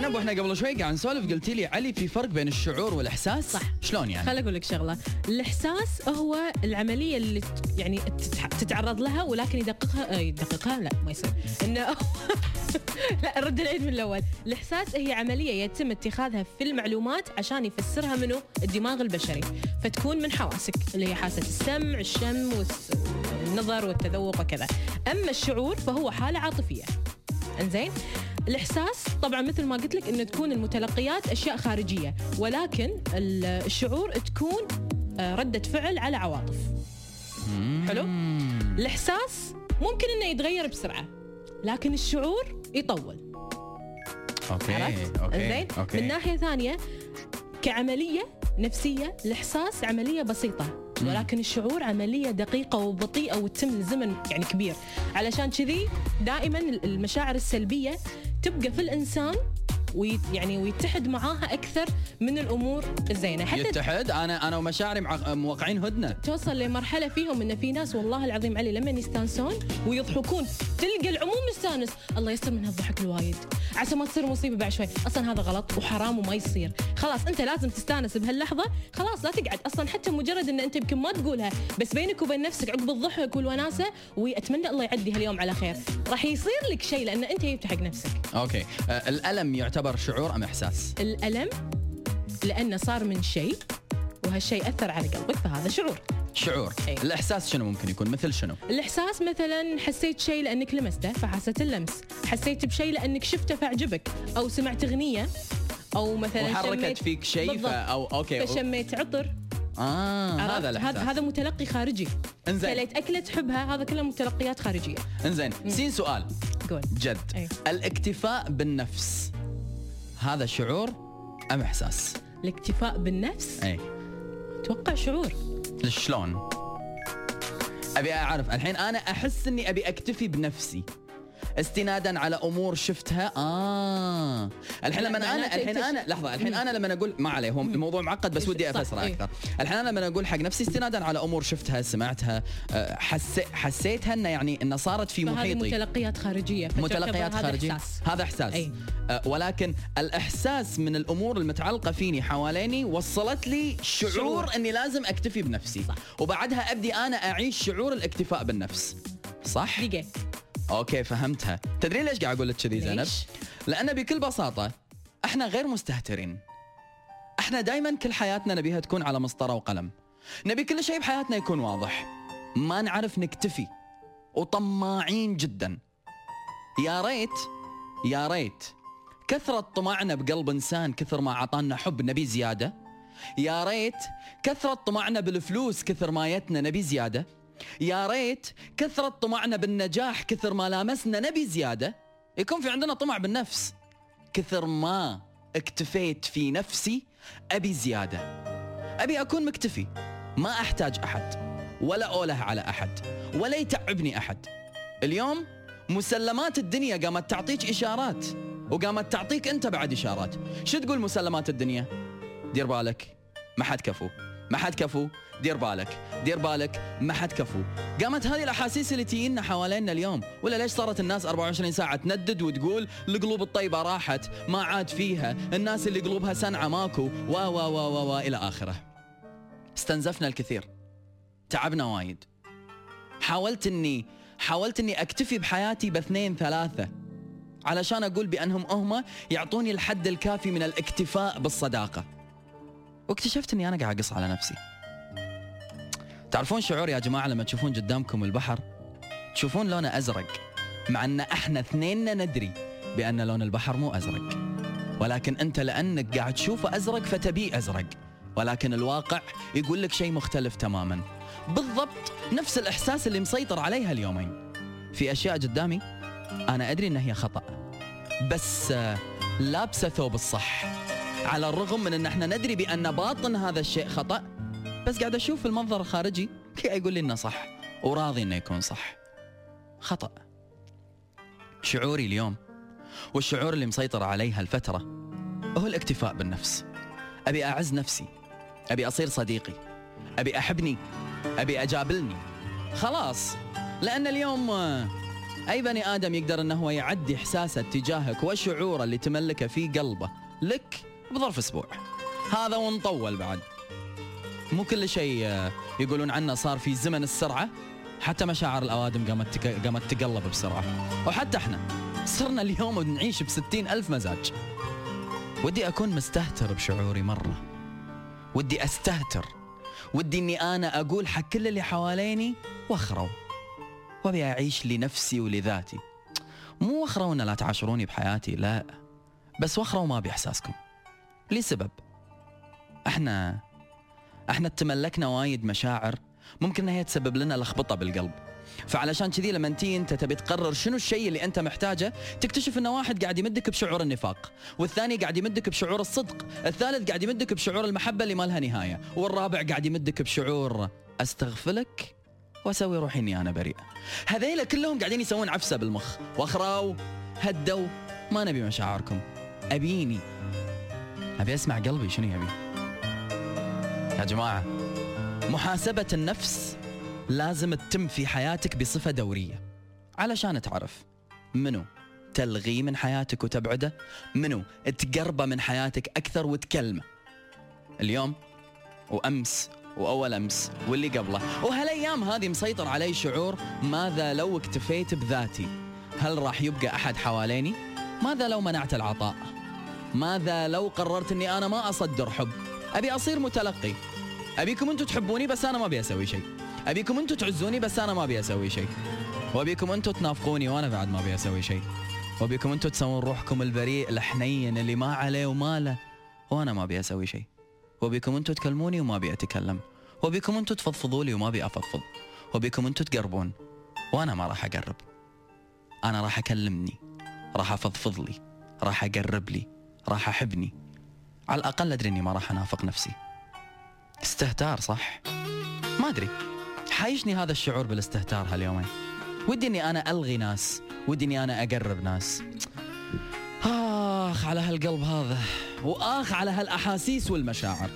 زينب وإحنا قبل شوي قاعد نسولف قلتي لي علي في فرق بين الشعور والإحساس؟ صح. شلون يعني؟ خل أقول لك شغلة. الإحساس هو العملية اللي يعني تتعرض لها ولكن يدققها آه، يدققها لا ما يصير. إنه لا رد العيد من الأول. الإحساس هي عملية يتم اتخاذها في المعلومات عشان يفسرها منه الدماغ البشري. فتكون من حواسك اللي هي حاسة السمع الشم والنظر والتذوق وكذا. أما الشعور فهو حالة عاطفية. إنزين؟ الإحساس طبعا مثل ما قلت لك إنه تكون المتلقيات أشياء خارجية ولكن ال- الشعور تكون آه، ردة فعل على عواطف. حلو؟ الإحساس ممكن إنه يتغير بسرعة لكن الشعور يطول. okay عرفت؟ okay من ناحية ثانية كعملية نفسية الإحساس عملية بسيطة ولكن الشعور عملية دقيقة وبطيئة وتتم لزمن يعني كبير. علشان كذي دائما المشاعر السلبية تبقى في الإنسان ويت يعني ويتحد معاها أكثر من الأمور الزينة. حتى يتحد. أنا أنا ومشاعري مع موقعين هدنة. توصل لمرحلة فيهم إن في ناس والله العظيم علي لما يستانسون ويضحكون. تلقى العموم مستانس. الله يستر من هالضحك الوايد. عسى ما تصير مصيبة بعد شوي. أصلا هذا غلط وحرام وما يصير. خلاص أنت لازم تستانس بهاللحظة. خلاص لا تقعد. أصلا حتى مجرد إن أنت يمكن ما تقولها بس بينك وبين نفسك عقب الضحك والوناسة وأتمنى الله يعدي هاليوم على خير. راح يصير لك شيء لأن أنت جبت حق نفسك. أوكي. آه الألم يعتبر شعور أم إحساس؟ الألم لأنه صار من شيء وهالشيء أثر على قلبك فهذا شعور. شعور. أي. الإحساس شنو ممكن يكون؟ مثل شنو؟ الإحساس مثلا حسيت شيء لأنك لمسته فحست اللمس. حسيت بشيء لأنك شفته فعجبك أو سمعت أغنية أو مثلا وحركت فيك شيء ف... أو okay فشميت عطر. آه عرفت؟ هذا الإحساس. هذا هذا متلقي خارجي. إنزين. كليت أكلة تحبها هذا كله متلقيات خارجية. إنزين. سين سؤال. قول. جد. أي. الاكتفاء بالنفس. هذا شعور أم إحساس؟ الاكتفاء بالنفس؟ إي. أتوقع شعور. شلون؟ أبي أعرف. الحين أنا أحس إني أبي أكتفي بنفسي. استنادا على أمور شفتها آه الحين لما أنا الحين أنا لحظة الحين أنا لما أقول ما عليه هو الموضوع معقد بس ودي افسره إيه. أكثر الحين أنا لما أقول حق نفسي استنادا على أمور شفتها سمعتها آه، حسي حسيتها انه يعني انه صارت في محيطي متلقيات فتعتبر متلقيات هذا خارجية. هذا إحساس أي. أه ولكن الإحساس من الأمور المتعلقة فيني حواليني وصلت لي شعور, شعور. شعور. إني لازم أكتفي بنفسي صح. وبعدها أبدي أنا أعيش شعور الاكتفاء بالنفس صح دقيقة okay فهمتها. تدرين ليش قاعد أقول لك كذي زينب؟ لأن بكل بساطة إحنا غير مستهترين. إحنا دائما كل حياتنا نبيها تكون على مسطرة وقلم. نبي كل شيء بحياتنا يكون واضح. ما نعرف نكتفي. وطماعين جدا. يا ريت يا ريت. كثرة طمعنا بقلب إنسان كثر ما عطانا حب نبي زيادة. يا ريت كثرة طمعنا بالفلوس كثر ما يتنا نبي زيادة. يا ريت كثرة طمعنا بالنجاح كثر ما لامسنا نبي زيادة. يكون في عندنا طمع بالنفس. كثر ما اكتفيت في نفسي أبي زيادة. أبي أكون مكتفي. ما أحتاج أحد. ولا أوله على أحد. ولا يتعبني أحد. اليوم مسلمات الدنيا قامت تعطيك إشارات. وقامت تعطيك أنت بعد إشارات. شو تقول مسلمات الدنيا؟ دير بالك. ما حد كفو. ما حد كفو. دير بالك. دير بالك. ما حد كفو. قامت هذه الأحاسيس اللي تجينا حوالينا اليوم. ولا ليش صارت الناس 24 ساعة تندد وتقول القلوب الطيبة راحت ما عاد فيها. الناس اللي قلوبها سنعة ماكو. و و و و, و إلى آخره. استنزفنا الكثير. تعبنا وايد. حاولت إني حاولت إني أكتفي بحياتي باثنين ثلاثة. علشان أقول بأنهم هم يعطوني الحد الكافي من الاكتفاء بالصداقة. واكتشفت إني أنا قاعد أقص على نفسي. تعرفون شعور يا جماعة لما تشوفون قدامكم البحر؟ تشوفون لونه أزرق مع إن إحنا اثنيننا ندري بأن لون البحر مو أزرق. ولكن أنت لأنك قاعد تشوفه أزرق فتبيه أزرق. ولكن الواقع يقول لك شيء مختلف تماما. بالضبط نفس الإحساس اللي مسيطر عليها اليومين. في أشياء قدامي أنا أدري إن هي خطأ بس لابسة ثوب الصح. على الرغم من إن إحنا ندري بأن باطن هذا الشيء خطأ بس قاعد أشوف المنظر الخارجي يقول لي إنه صح وراضي إنه يكون صح. خطأ. شعوري اليوم والشعور اللي مسيطر علي هالفتره هو الاكتفاء بالنفس. أبي أعز نفسي أبي أصير صديقي أبي أحبني أبي أجابلني. خلاص لأن اليوم أي بني آدم يقدر أنه هو يعدي إحساسه تجاهك وشعوره اللي تملكه في قلبه لك بظرف أسبوع. هذا ونطول بعد. مو كل شيء آه، يقولون عنه صار في زمن السرعة حتى مشاعر الأوادم قامت قامت تقلب بسرعة. وحتى إحنا صرنا اليوم نعيش بستين ألف مزاج. ودي أكون مستهتر بشعوري مرة. ودي أستهتر. ودي أني أنا أقول حق كل اللي حواليني وخروا وأبي أعيش لنفسي ولذاتي. مو وخروا أن لا تعاشروني بحياتي لا. بس وخروا ما بإحساسكم. لسبب إحنا إحنا تملكنا وايد مشاعر ممكن إنها تسبب لنا لخبطة بالقلب. فعلشان كذي لما تي أنت تبي تقرر شنو الشيء اللي أنت محتاجه تكتشف إن واحد قاعد يمدك بشعور النفاق والثاني قاعد يمدك بشعور الصدق الثالث قاعد يمدك بشعور المحبة اللي ما لها نهاية والرابع قاعد يمدك بشعور أستغفلك وأسوي روحي إني أنا بريء هذيلا كلهم قاعدين يسوون عفسة بالمخ. وأخراو هدوا ما نبي مشاعركم. أبيني. أبي أسمع قلبي شنو يبي؟ يا جماعة محاسبة النفس لازم تتم في حياتك بصفة دورية. علشان تعرف منو تلغيه من حياتك وتبعده منو تقربه من حياتك أكثر وتكلمه. اليوم وأمس وأول أمس واللي قبله. وهالأيام هذه مسيطر علي شعور ماذا لو اكتفيت بذاتي؟ هل راح يبقى أحد حواليني؟ ماذا لو منعت العطاء؟ ماذا لو قررت اني أنا ما أصدر حب؟ أبي أصير متلقي. أبيكم أنتم تحبوني بس أنا ما أبي أسوي شيء. أبيكم أنتم تعزوني بس أنا ما أبي أسوي شيء. وأبيكم أنتم تنافقوني وأنا بعد ما أبي أسوي شيء. وأبيكم أنتم تسوون روحكم البريء الحنين اللي ما عليه وما له وأنا ما أبي أسوي شيء. وبيكم أنتم تكلموني وما أبي أتكلم. وبيكم أنتم تفضفضوا لي وما أبي أفضفض. وبيكم أنتم تقربون وأنا ما راح أقرب. أنا راح أكلمني راح أفضفض لي راح أقرب لي. راح أحبني. على الأقل أدري إني ما راح أنافق نفسي. استهتار صح؟ ما أدري. حايشني هذا الشعور بالاستهتار هاليومين. ودي إني أنا ألغي ناس ودي إني أنا أقرب ناس. آخ على هالقلب هذا وآخ على هالأحاسيس والمشاعر.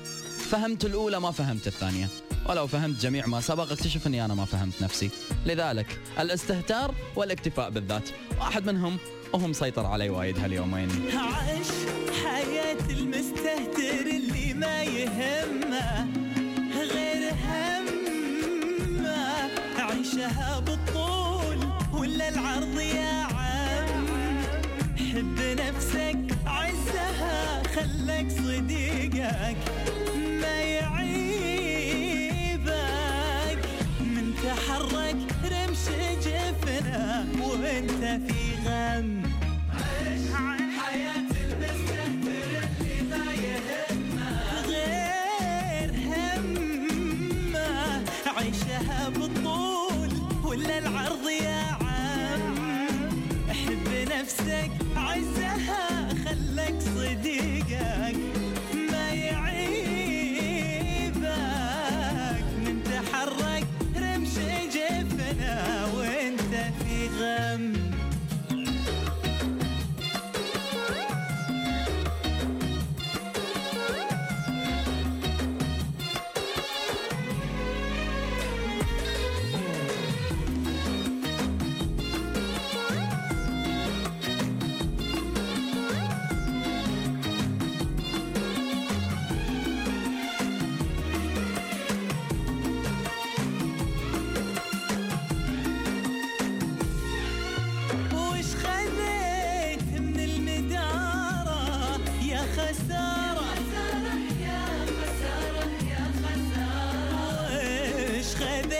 فهمت الأولى ما فهمت الثانية. ولو فهمت جميع ما سبق اكتشف إني أنا ما فهمت نفسي. لذلك الاستهتار والإكتفاء بالذات. واحد منهم وهو مسيطر علي وايد هاليومين. عاش حياة المستهتر اللي ما يهمه غير همه. عيشها بالطول ولا العرض يا عم؟ حب نفسك عزها خلك صديقك. عيشها بالطول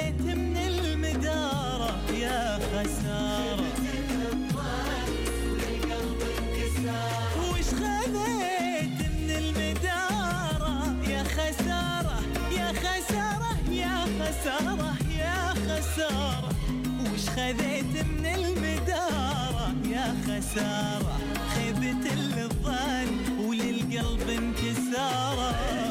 خذيت من المدارة يا خسارة. وش خذيت من المدارة يا خسارة يا خسارة يا خسارة. وش خذيت من المدارة يا خسارة. خيبة الظن وللقلب انكسارة.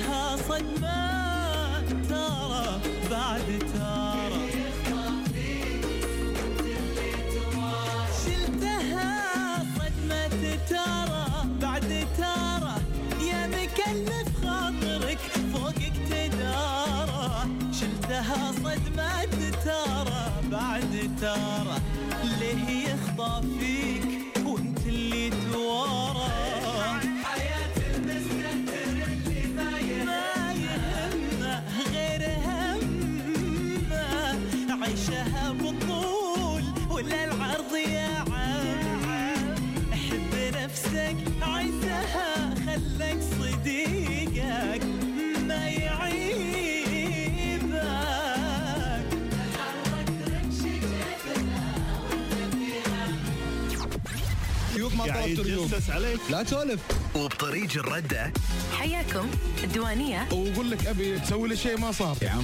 صدمة ترى بعد ترى شلتها صدمة ترى بعد ترى يا مكلف خاطرك فوقك تدارى شلتها صدمة ترى بعد ترى ليه يخضع فيك نفسك عيشها خلك صديقك ما يعيبك. يوم ما قاعد يتجسس عليك. لا تسولف. وبطريق الردة. حياكم الديوانية. ويقول لك أبي تسوي لي شيء ما صار.